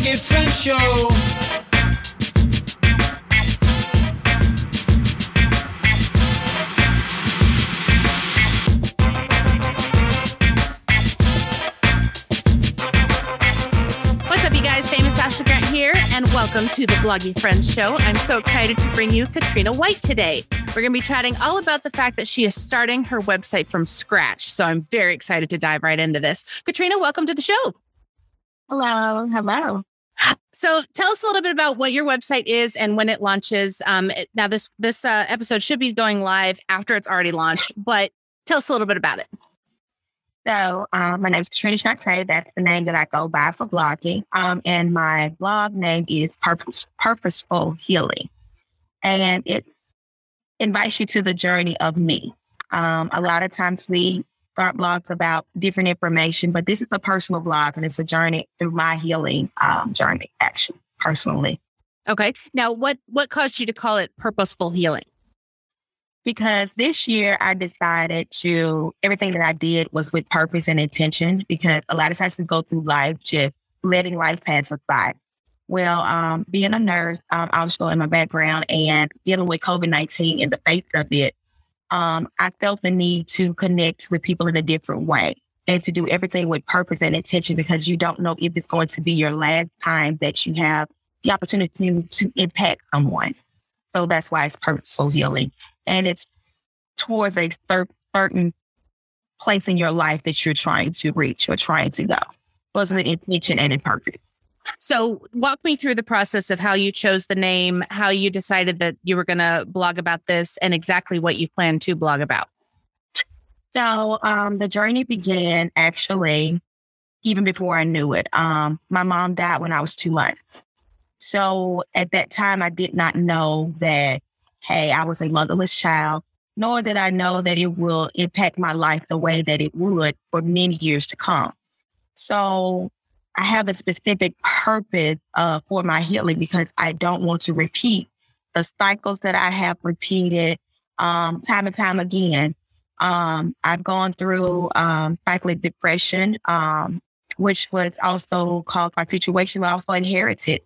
Bloggy Friends Show. What's up, you guys? Famous Ashley Grant here, and welcome to the Bloggy Friends Show. I'm so excited to bring you Katrina White today. We're going to be chatting all about the fact that she is starting her website from scratch. So I'm very excited to dive right into this. Katrina, welcome to the show. Hello. Hello. So tell us a little bit about what your website is and when it launches. Um, it- now this this uh, episode should be going live after it's already launched, but tell us a little bit about it. So, um, my name is Katrina Chantae. That's the name that I go by for blogging. Um, and my blog name is Purpose, Purposeful Healing. And it invites you to the journey of me. Um, a lot of times we start blogs about different information, but this is a personal blog and it's a journey through my healing um, journey, actually, personally. Okay. Now, what what caused you to call it purposeful healing? because this year I decided to everything that I did was with purpose and intention because a lot of times we go through life just letting life pass us by. Well, um, being a nurse, um, I was in my background and dealing with COVID 19 in the face of it, um, I felt the need to connect with people in a different way and to do everything with purpose and intention because you don't know if it's going to be your last time that you have the opportunity to impact someone. So that's why it's purposeful healing and it's towards a cer- certain place in your life that you're trying to reach or trying to go. Was an intention and a purpose. So, walk me through the process of how you chose the name, how you decided that you were going to blog about this, and exactly what you plan to blog about. So um, the journey began actually even before I knew it. Um, my mom died when I was two months. So at that time, I did not know that, hey, I was a motherless child, nor did I know that it will impact my life the way that it would for many years to come. So I have a specific purpose uh, for my healing because I don't want to repeat the cycles that I have repeated um, time and time again. Um, I've gone through um, cyclic depression, um, which was also caused by situation, but also inherited.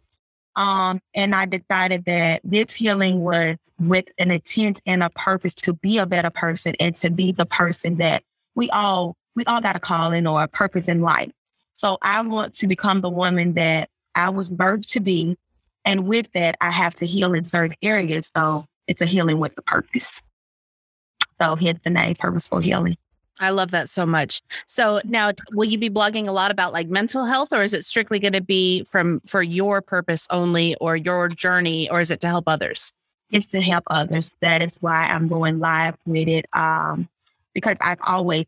Um, and I decided that this healing was with an intent and a purpose to be a better person and to be the person that we all we all got a calling or a purpose in life. So I want to become the woman that I was birthed to be, and with that, I have to heal in certain areas. So it's a healing with a purpose. So hence the name Purposeful Healing. I love that so much. So, now will you be blogging a lot about like mental health, or is it strictly going to be from for your purpose only, or your journey, or is it to help others? It's to help others. That is why I'm going live with it. Um, because I've always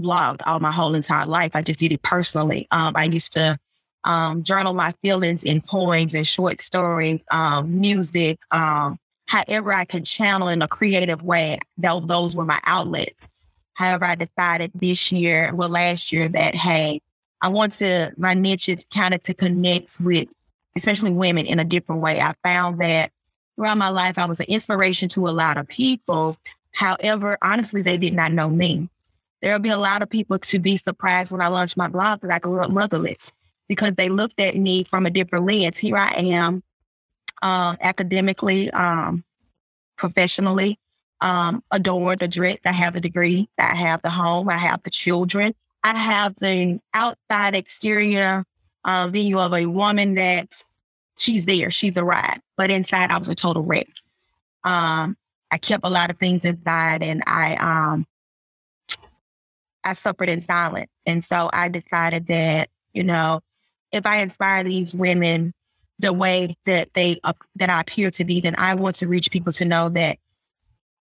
blogged all my whole entire life. I just did it personally. Um, I used to um, journal my feelings in poems and short stories, um, music, um, however I could channel in a creative way. That, those were my outlets. However, I decided this year, well, last year, that hey, I want to my niche is kind of to connect with, especially women, in a different way. I found that throughout my life, I was an inspiration to a lot of people. However, honestly, they did not know me. There'll be a lot of people to be surprised when I launch my blog that I grew up motherless because they looked at me from a different lens. Here I am, um, academically, um, professionally, um, adored, addressed. I have a degree. I have the home. I have the children. I have the outside exterior uh, view of a woman that she's there, she's arrived, but inside I was a total wreck. Um, I kept a lot of things inside, and I um, I suffered in silence. And so I decided that you know, if I inspire these women the way that they uh, that I appear to be, then I want to reach people to know that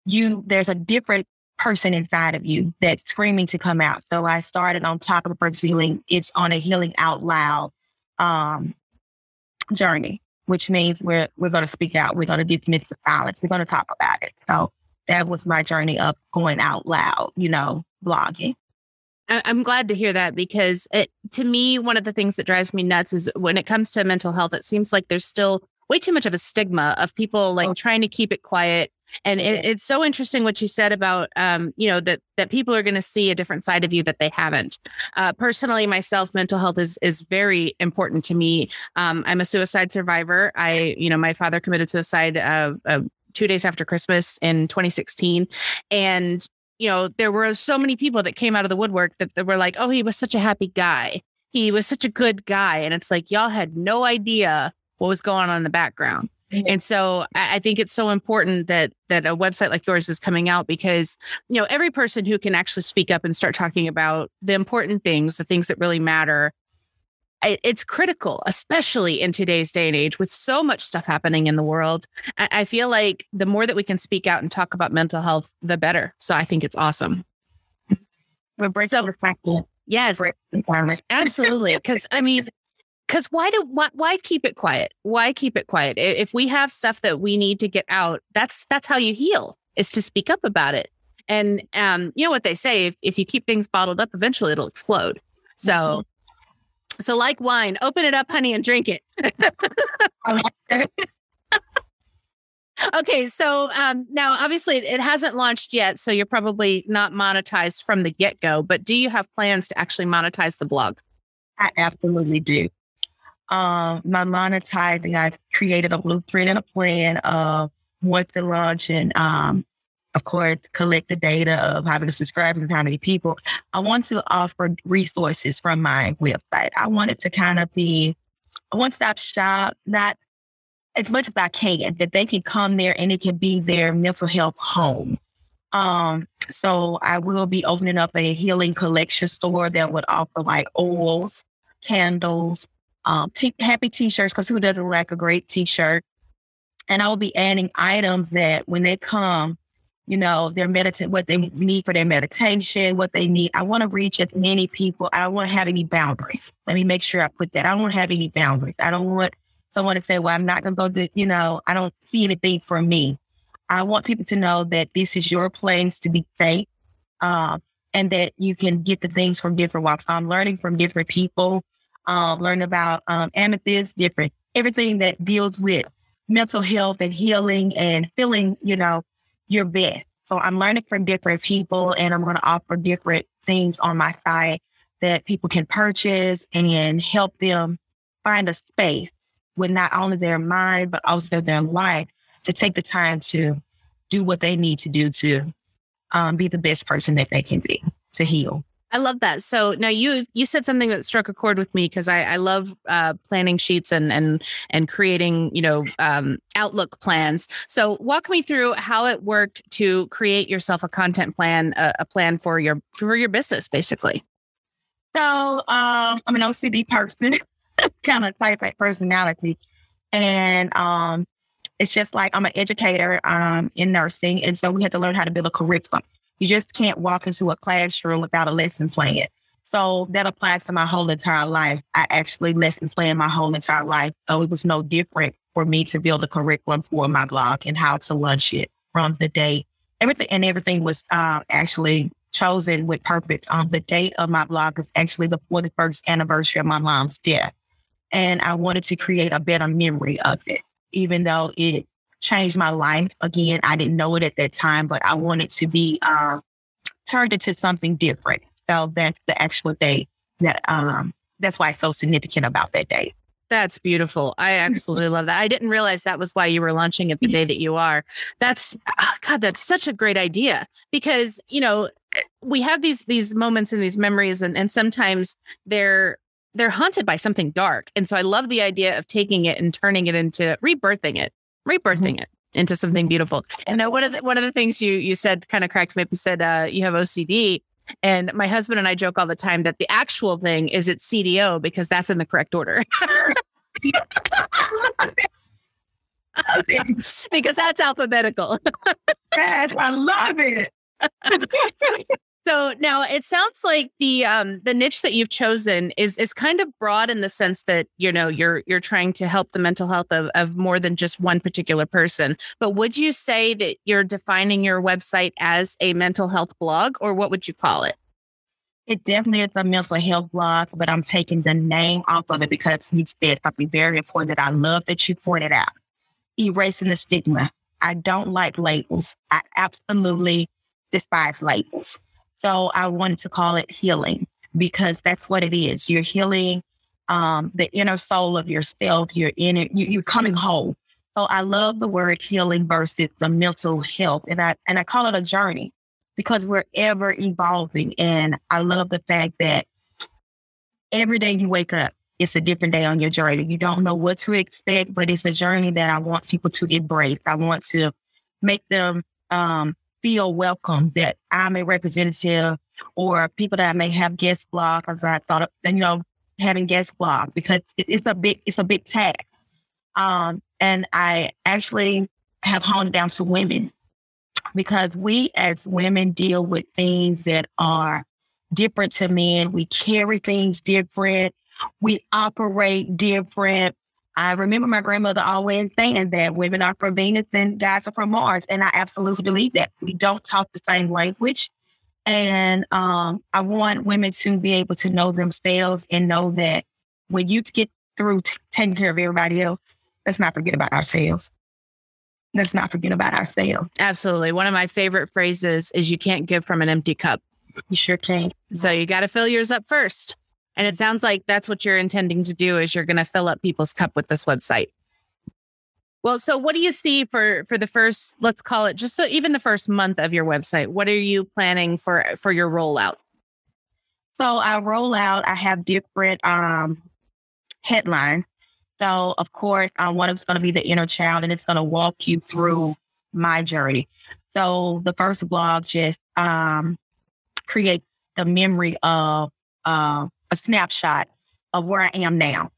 you there's a different person inside of you that's screaming to come out. So I started on top of the purpose healing. It's on a healing out loud um, journey, which means we're we're going to speak out. We're going to dismiss the silence. We're going to talk about it. So that was my journey of going out loud. You know, blogging. I- I'm glad to hear that because it, to me, one of the things that drives me nuts is when it comes to mental health, it seems like there's still way too much of a stigma of people like Oh. trying to keep it quiet And it, it's so interesting what you said about, um, you know, that that people are going to see a different side of you that they haven't. Uh, personally, myself, mental health is is very important to me. Um, I'm a suicide survivor. I, you know, my father committed suicide uh, uh, two days after Christmas in 2016, and you know, there were so many people that came out of the woodwork that, that were like, "Oh, he was such a happy guy. He was such a good guy," and it's like y'all had no idea what was going on in the background. Mm-hmm. And so I think it's so important that that a website like yours is coming out because you know every person who can actually speak up and start talking about the important things, the things that really matter, it's critical, especially in today's day and age with so much stuff happening in the world. I feel like the more that we can speak out and talk about mental health, the better. So I think it's awesome. We're breaking so, Yes, absolutely. Because I mean, because why do why, why keep it quiet why keep it quiet if we have stuff that we need to get out that's that's how you heal is to speak up about it and um you know what they say if, if you keep things bottled up eventually it'll explode so mm-hmm. So like wine open it up honey and drink it. Okay so um now obviously it hasn't launched yet so you're probably not monetized from the get-go but do you have plans to actually monetize the blog? I absolutely do. Um, my monetizing, I've created a blueprint and a plan of what to launch and, um, of course, collect the data of how many subscribers and how many people. I want to offer resources from my website. I want it to kind of be a one stop shop, not as much as I can, that they can come there and it can be their mental health home. Um, so I will be opening up a healing collection store that would offer like oils, candles, um, t- happy t-shirts because who doesn't like a great t-shirt? And I will be adding items that when they come, you know, their meditate, what they need for their meditation, what they need. I want to reach as many people. I don't want to have any boundaries. Let me make sure I put that. I don't want to have any boundaries. I don't want someone to say, well, I'm not going to go to, you know, I don't see anything for me. I want people to know that this is your place to be safe uh, and that you can get the things from different walks. I'm learning from different people um, learn about um, amethyst, different everything that deals with mental health and healing and feeling, you know, your best. So I'm learning from different people and I'm going to offer different things on my site that people can purchase and help them find a space with not only their mind, but also their life to take the time to do what they need to do to um, be the best person that they can be to heal. I love that. So now you you said something that struck a chord with me because I, I love uh, planning sheets and and and creating you know um, outlook plans. So walk me through how it worked to create yourself a content plan, a, a plan for your for your business, basically. So um, I'm an OCD person, kind of type personality, and um, it's just like I'm an educator um, in nursing, and so we had to learn how to build a curriculum. You just can't walk into a classroom without a lesson plan. So that applies to my whole entire life. I actually lesson plan my whole entire life. So it was no different for me to build a curriculum for my blog and how to launch it from the day. Everything and everything was uh, actually chosen with purpose. Um, the date of my blog is actually before the 41st anniversary of my mom's death. And I wanted to create a better memory of it, even though it changed my life. Again, I didn't know it at that time, but I wanted to be uh, turned into something different. So that's the actual day that um, that's why it's so significant about that day. That's beautiful. I absolutely love that. I didn't realize that was why you were launching it the day that you are. That's oh God, that's such a great idea because you know we have these these moments and these memories, and and sometimes they're they're haunted by something dark. And so I love the idea of taking it and turning it into rebirthing it rebirthing it into something beautiful. And now one of the one of the things you you said kind of cracked me up. You said uh, you have OCD. And my husband and I joke all the time that the actual thing is it's CDO because that's in the correct order. because that's alphabetical. I love it. So now it sounds like the um the niche that you've chosen is is kind of broad in the sense that you know you're you're trying to help the mental health of, of more than just one particular person. But would you say that you're defining your website as a mental health blog or what would you call it? It definitely is a mental health blog, but I'm taking the name off of it because you said something very important that I love that you pointed out. Erasing the stigma I don't like labels. I absolutely despise labels. So I wanted to call it healing because that's what it is. You're healing um, the inner soul of yourself. You're in it. You, you're coming whole. So I love the word healing versus the mental health, and I and I call it a journey because we're ever evolving. And I love the fact that every day you wake up, it's a different day on your journey. You don't know what to expect, but it's a journey that I want people to embrace. I want to make them um, feel welcome that I'm a representative or people that I may have guest blog as I thought of, you know, having guest blog because it's a big, it's a big task. Um, and I actually have honed down to women because we as women deal with things that are different to men. We carry things different. We operate different. I remember my grandmother always saying that women are from Venus and guys are from Mars. And I absolutely believe that. We don't talk the same language. And um, I want women to be able to know themselves and know that when you get through t- taking care of everybody else, let's not forget about ourselves. Let's not forget about ourselves. Absolutely. One of my favorite phrases is you can't give from an empty cup. You sure can. So you got to fill yours up first. And it sounds like that's what you're intending to do is you're going to fill up people's cup with this website. Well, so what do you see for for the first let's call it just the, even the first month of your website? What are you planning for for your rollout? So I roll out, I have different um headlines. So of course, one of it's going to be the inner child, and it's going to walk you through my journey. So the first blog just um creates the memory of uh, snapshot of where I am now.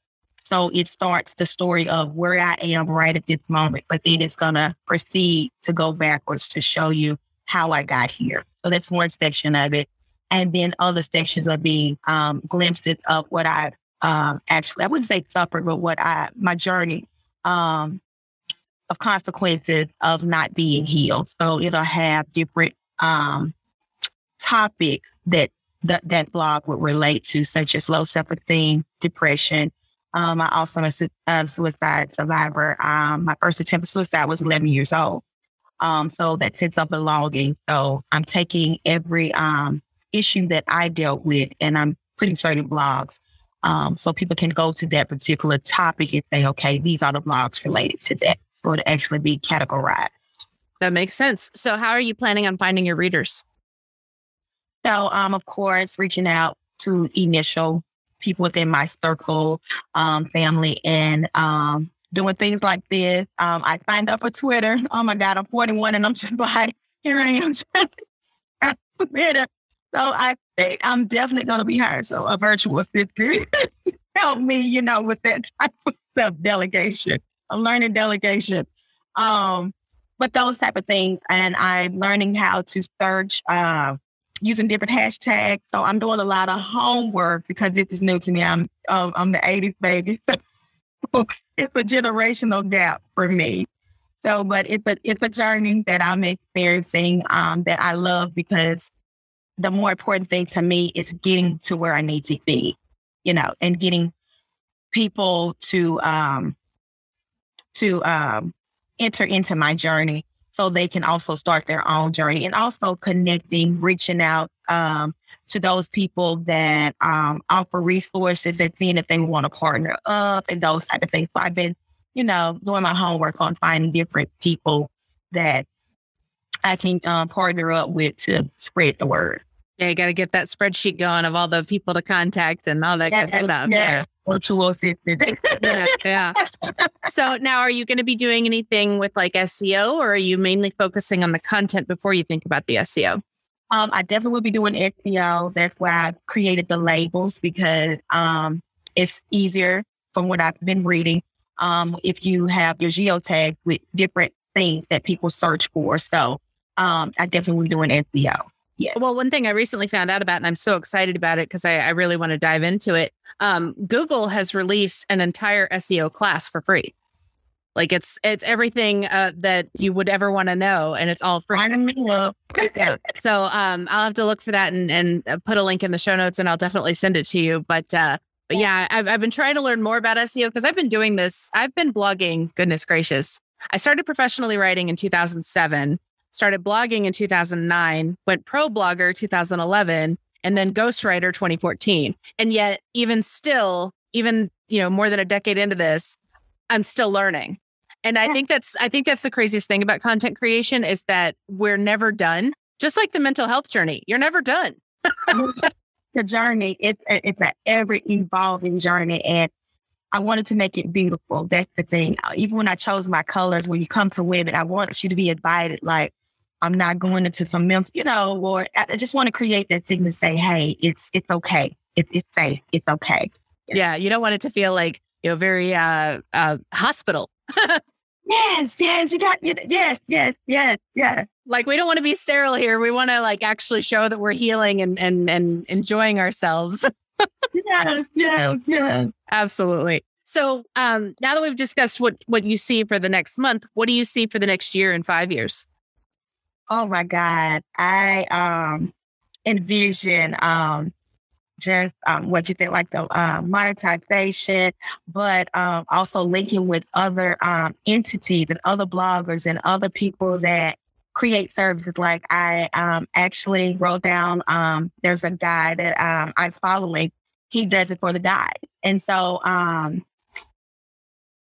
So it starts the story of where I am right at this moment, but then it's going to proceed to go backwards to show you how I got here. So that's one section of it. And then other sections are being um, glimpses of what I um, actually, I wouldn't say suffered, but what I, my journey um, of consequences of not being healed. So it'll have different um, topics that that, that blog would relate to, such as low self-esteem, depression. Um, I also am a um, suicide survivor. Um, my first attempt at suicide was 11 years old. Um, so that sense of belonging. So I'm taking every um, issue that I dealt with and I'm putting certain blogs um, so people can go to that particular topic and say, okay, these are the blogs related to that. So to actually be categorized. That makes sense. So how are you planning on finding your readers? So, um, of course, reaching out to initial people within my circle, um, family, and um, doing things like this. Um, I signed up for Twitter. Oh my God, I'm 41 and I'm just like, here I am. Twitter. So I think I'm definitely going to be hired. So a virtual assistant help me, you know, with that type of stuff, delegation. I'm learning delegation. Um, but those type of things. And I'm learning how to search uh, using different hashtags. So I'm doing a lot of homework because this is new to me. I'm um, I'm the 80s baby. So it's a generational gap for me. So, but it's a it's a journey that I'm experiencing um, that I love because the more important thing to me is getting to where I need to be, you know, and getting people to um to um enter into my journey so they can also start their own journey and also connecting, reaching out um, to those people that um, offer resources and seeing if they want to partner up and those type of things. So I've been, you know, doing my homework on finding different people that I can um, partner up with to spread the word. Yeah, you got to get that spreadsheet going of all the people to contact and all that yeah, good stuff. Yeah. Virtual assistant. yeah, yeah. So now are you going to be doing anything with like SEO or are you mainly focusing on the content before you think about the SEO? Um, I definitely will be doing SEO. That's why I created the labels because um, it's easier from what I've been reading. Um, if you have your geotags with different things that people search for. So um, I definitely will be doing SEO. Yeah. Well, one thing I recently found out about, and I'm so excited about it because I, I, really want to dive into it. Um, Google has released an entire SEO class for free. Like it's it's everything uh, that you would ever want to know, and it's all free. so um, I'll have to look for that and and uh, put a link in the show notes, and I'll definitely send it to you. But uh, but yeah, I've I've been trying to learn more about SEO because I've been doing this. I've been blogging. Goodness gracious, I started professionally writing in 2007, started blogging in 2009, went pro blogger 2011, and then ghostwriter 2014. And yet, even still, even, you know, more than a decade into this, I'm still learning. And I think that's I think that's the craziest thing about content creation is that we're never done. Just like the mental health journey, you're never done. the journey, it's it's an ever evolving journey, and I wanted to make it beautiful. That's the thing. Even when I chose my colors, when you come to women, I want you to be invited. Like I'm not going into some mental, you know, or I just want to create that signal. To say, hey, it's it's okay. It's it's safe. It's okay. Yeah. yeah, you don't want it to feel like you know very uh, uh hospital. yes, yes, you got yes, yes, yes, yes. Like we don't want to be sterile here. We want to like actually show that we're healing and and and enjoying ourselves. yes, yes, yes. Absolutely. So um, now that we've discussed what what you see for the next month, what do you see for the next year and five years? Oh my God. I um envision um just um, what you think, like the uh, monetization, but um, also linking with other um, entities and other bloggers and other people that create services. Like I um, actually wrote down, um, there's a guy that um, I'm following. He does it for the guys. And so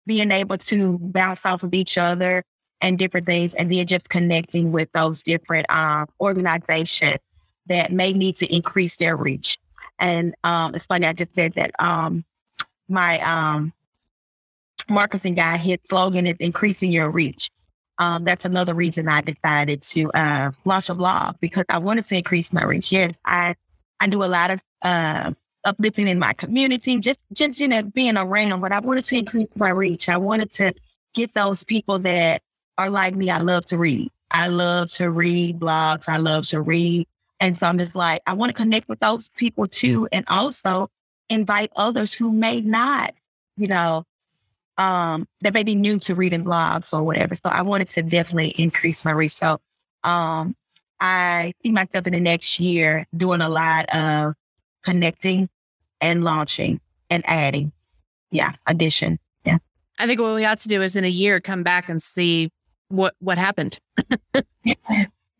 being able to bounce off of each other and different things, and then just connecting with those different um, organizations that may need to increase their reach. And um, it's funny, I just said that um, my um, marketing guy, his slogan is increasing your reach. Um, that's another reason I decided to uh, launch a blog because I wanted to increase my reach. Yes, I I do a lot of uh, uplifting in my community, just just you know being around, but I wanted to increase my reach. I wanted to get those people that are like me. I love to read. I love to read blogs. I love to read. And so I'm just like, I want to connect with those people too, and also invite others who may not, you know, um, that may be new to reading blogs or whatever. So I wanted to definitely increase my reach. So um, I see myself in the next year doing a lot of connecting and launching and adding. Yeah, addition. Yeah. I think what we ought to do is in a year come back and see what what happened.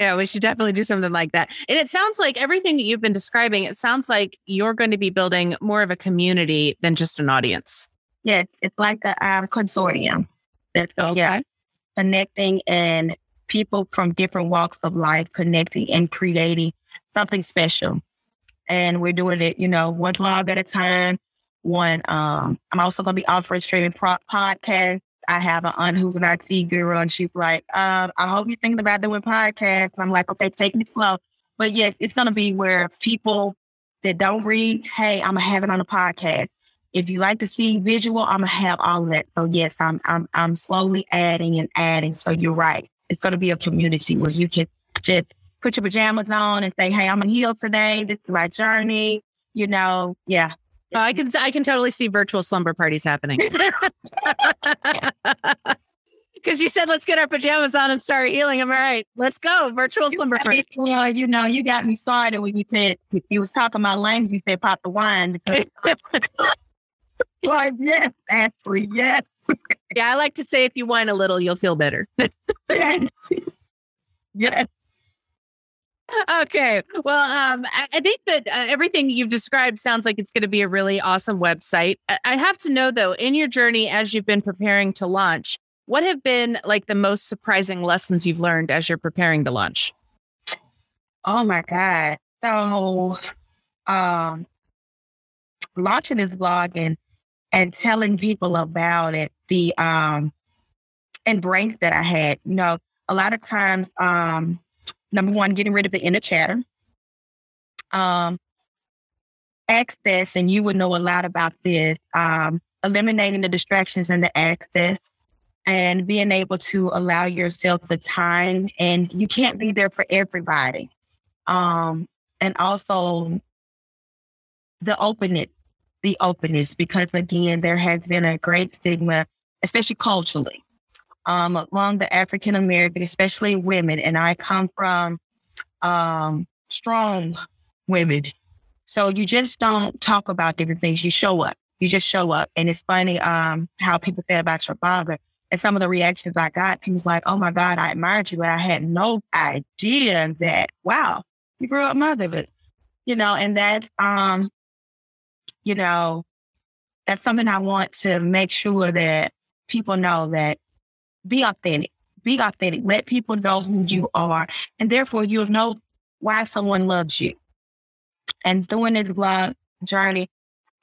yeah, we should definitely do something like that. And it sounds like everything that you've been describing, it sounds like you're going to be building more of a community than just an audience. Yes, it's like a um, consortium. That's okay. yeah, connecting and people from different walks of life connecting and creating something special. And we're doing it, you know, one blog at a time. One, um, I'm also going to be offering streaming pro- podcasts. I have an aunt who's an IT guru, and she's like, um, "I hope you're thinking about doing podcasts." And I'm like, "Okay, take it slow." But yes, it's going to be where people that don't read, hey, I'm gonna have it on a podcast. If you like to see visual, I'm gonna have all of that. So yes, I'm I'm I'm slowly adding and adding. So you're right. It's gonna be a community where you can just put your pajamas on and say, Hey, I'm gonna heal today. This is my journey. You know, yeah. Oh, I can I can totally see virtual slumber parties happening. Because you said let's get our pajamas on and start healing. Am I right? Let's go. Virtual slumber party. Well, you know, you got me started when you said you was talking about language, you said pop the wine because like, yes, Ashley, yes. yeah, I like to say if you whine a little, you'll feel better. yes. yes. Okay. Well, um, I think that uh, everything you've described sounds like it's going to be a really awesome website. I have to know, though, in your journey as you've been preparing to launch, what have been like the most surprising lessons you've learned as you're preparing to launch? Oh my God. So, um, launching this blog and and telling people about it, the um embrace that I had. You know, a lot of times, um, number one, getting rid of the inner chatter. Um, access, and you would know a lot about this, um, eliminating the distractions and the access and being able to allow yourself the time and you can't be there for everybody. Um, and also the openness the openness because again, there has been a great stigma, especially culturally, um, among the African American, especially women. And I come from um, strong women. So you just don't talk about different things. You show up. You just show up. And it's funny um, how people say about your father. and some of the reactions I got, was like, "Oh my God, I admired you," and I had no idea that wow, you grew up motherless, you know, and that's um, you know, that's something I want to make sure that people know that be authentic, be authentic, let people know who you are, and therefore you'll know why someone loves you. And doing this blog journey,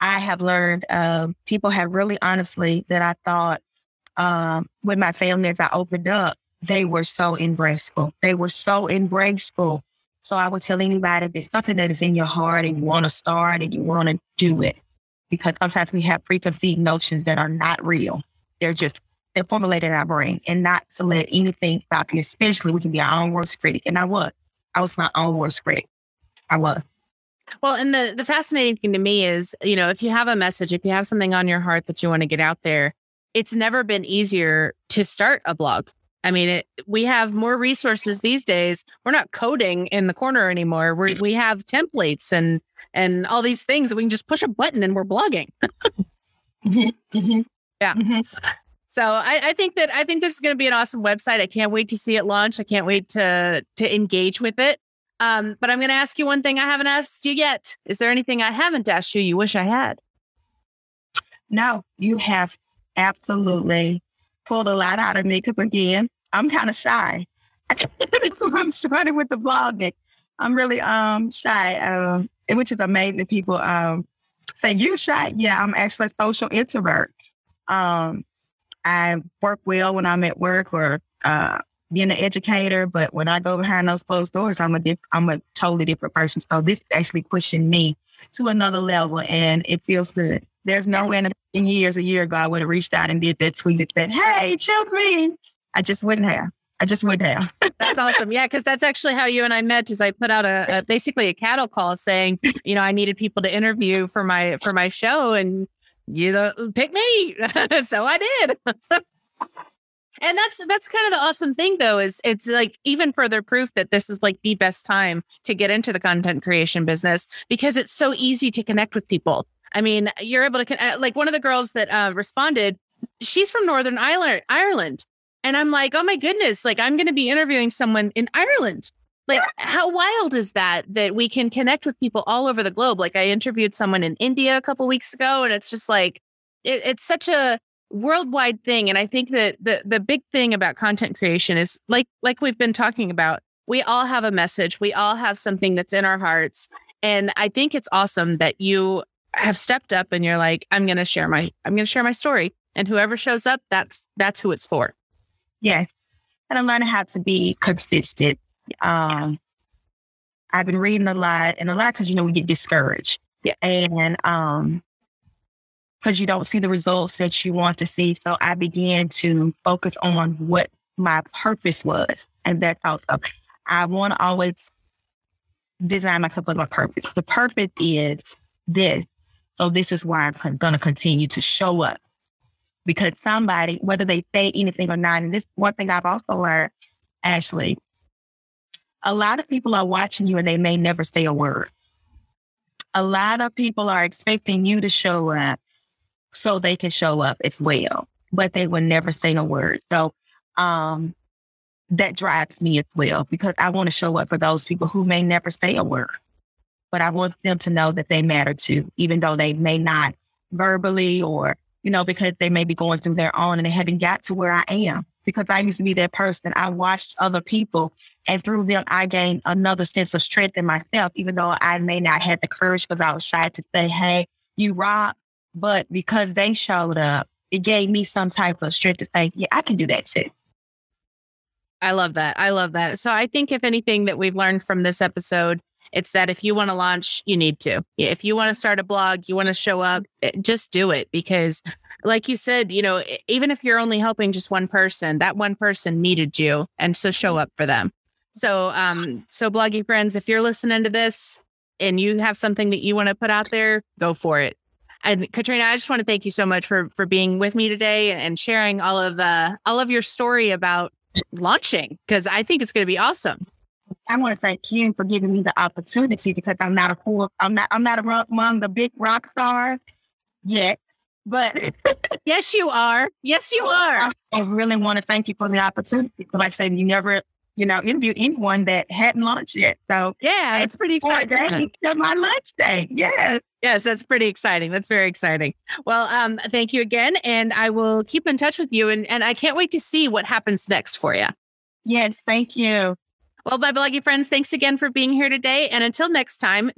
I have learned uh, people have really honestly that I thought um, with my family as I opened up, they were so embraceful. They were so embraceful. So I would tell anybody if it's something that is in your heart and you want to start and you want to do it, because sometimes we have preconceived notions that are not real. They're just they're formulated in our brain, and not to let anything stop you. Especially we can be our own worst critic, and I was. I was my own worst critic. I was. Well, and the the fascinating thing to me is, you know, if you have a message, if you have something on your heart that you want to get out there, it's never been easier to start a blog. I mean, it, we have more resources these days. We're not coding in the corner anymore. We we have templates and and all these things. We can just push a button and we're blogging. Mm-hmm. Mm-hmm. yeah. Mm-hmm. So I, I, think that I think this is going to be an awesome website. I can't wait to see it launch. I can't wait to to engage with it. Um, but I'm going to ask you one thing I haven't asked you yet. Is there anything I haven't asked you you wish I had? No, you have absolutely pulled a lot out of me. Because again, I'm kind of shy. I'm starting with the blogging. I'm really um shy, um, which is amazing. People um say you're shy. Yeah, I'm actually a social introvert. Um, I work well when I'm at work or uh, being an educator, but when I go behind those closed doors, I'm a diff- I'm a totally different person. So this is actually pushing me to another level, and it feels good. There's no way in years, a year ago, I would have reached out and did that tweet that said, "Hey, children," I just wouldn't have. I just wouldn't have. that's awesome. Yeah, because that's actually how you and I met. Is I put out a, a, basically a cattle call saying, you know, I needed people to interview for my for my show, and you uh, pick me. so I did. and that's that's kind of the awesome thing though is it's like even further proof that this is like the best time to get into the content creation business because it's so easy to connect with people i mean you're able to uh, like one of the girls that uh, responded she's from northern ireland ireland and i'm like oh my goodness like i'm going to be interviewing someone in ireland like how wild is that that we can connect with people all over the globe? Like i interviewed someone in india a couple weeks ago and it's just like it, it's such a worldwide thing and i think that the the big thing about content creation is like like we've been talking about we all have a message we all have something that's in our hearts and i think it's awesome that you have stepped up and you're like i'm going to share my i'm going to share my story and whoever shows up that's that's who it's for. Yes and i'm learning how to be consistent um i've been reading a lot and a lot of times you know we get discouraged yeah and um because you don't see the results that you want to see. So I began to focus on what my purpose was. And that's also, I want to always design myself with my purpose. The purpose is this. So this is why I'm going to continue to show up. Because somebody, whether they say anything or not, and this one thing I've also learned, Ashley, a lot of people are watching you and they may never say a word. A lot of people are expecting you to show up so they can show up as well, but they will never say a word. So um, that drives me as well because I want to show up for those people who may never say a word, but I want them to know that they matter too, even though they may not verbally or, you know, because they may be going through their own and they haven't got to where I am because I used to be that person. I watched other people and through them, I gained another sense of strength in myself, even though I may not have the courage because I was shy to say, Hey, you rock. But because they showed up, it gave me some type of strength to say, yeah, I can do that too. I love that. I love that. So I think if anything that we've learned from this episode, it's that if you want to launch, you need to. If you want to start a blog, you want to show up, eh, just do it because like you said, you know, even if you're only helping just one person, that one person needed you and so show up for them. So um so bloggy friends, if you're listening to this and you have something that you want to put out there, go for it. And Katrina, I just want to thank you so much for for being with me today and sharing all of the all of your story about launching because I think it's going to be awesome. I want to thank you for giving me the opportunity because I'm not a cool, I'm not I'm not among the big rock stars yet, But yes, you are. Yes, you are. I really want to thank you for the opportunity. Because like I said, you never, you know, interview anyone that hadn't launched yet. So yeah, it's pretty exciting. my lunch day. Yes. Yes, that's pretty exciting. That's very exciting. Well, um, thank you again. And I will keep in touch with you. And, and I can't wait to see what happens next for you. Yes, thank you. Well, my bloggy friends, thanks again for being here today. And until next time.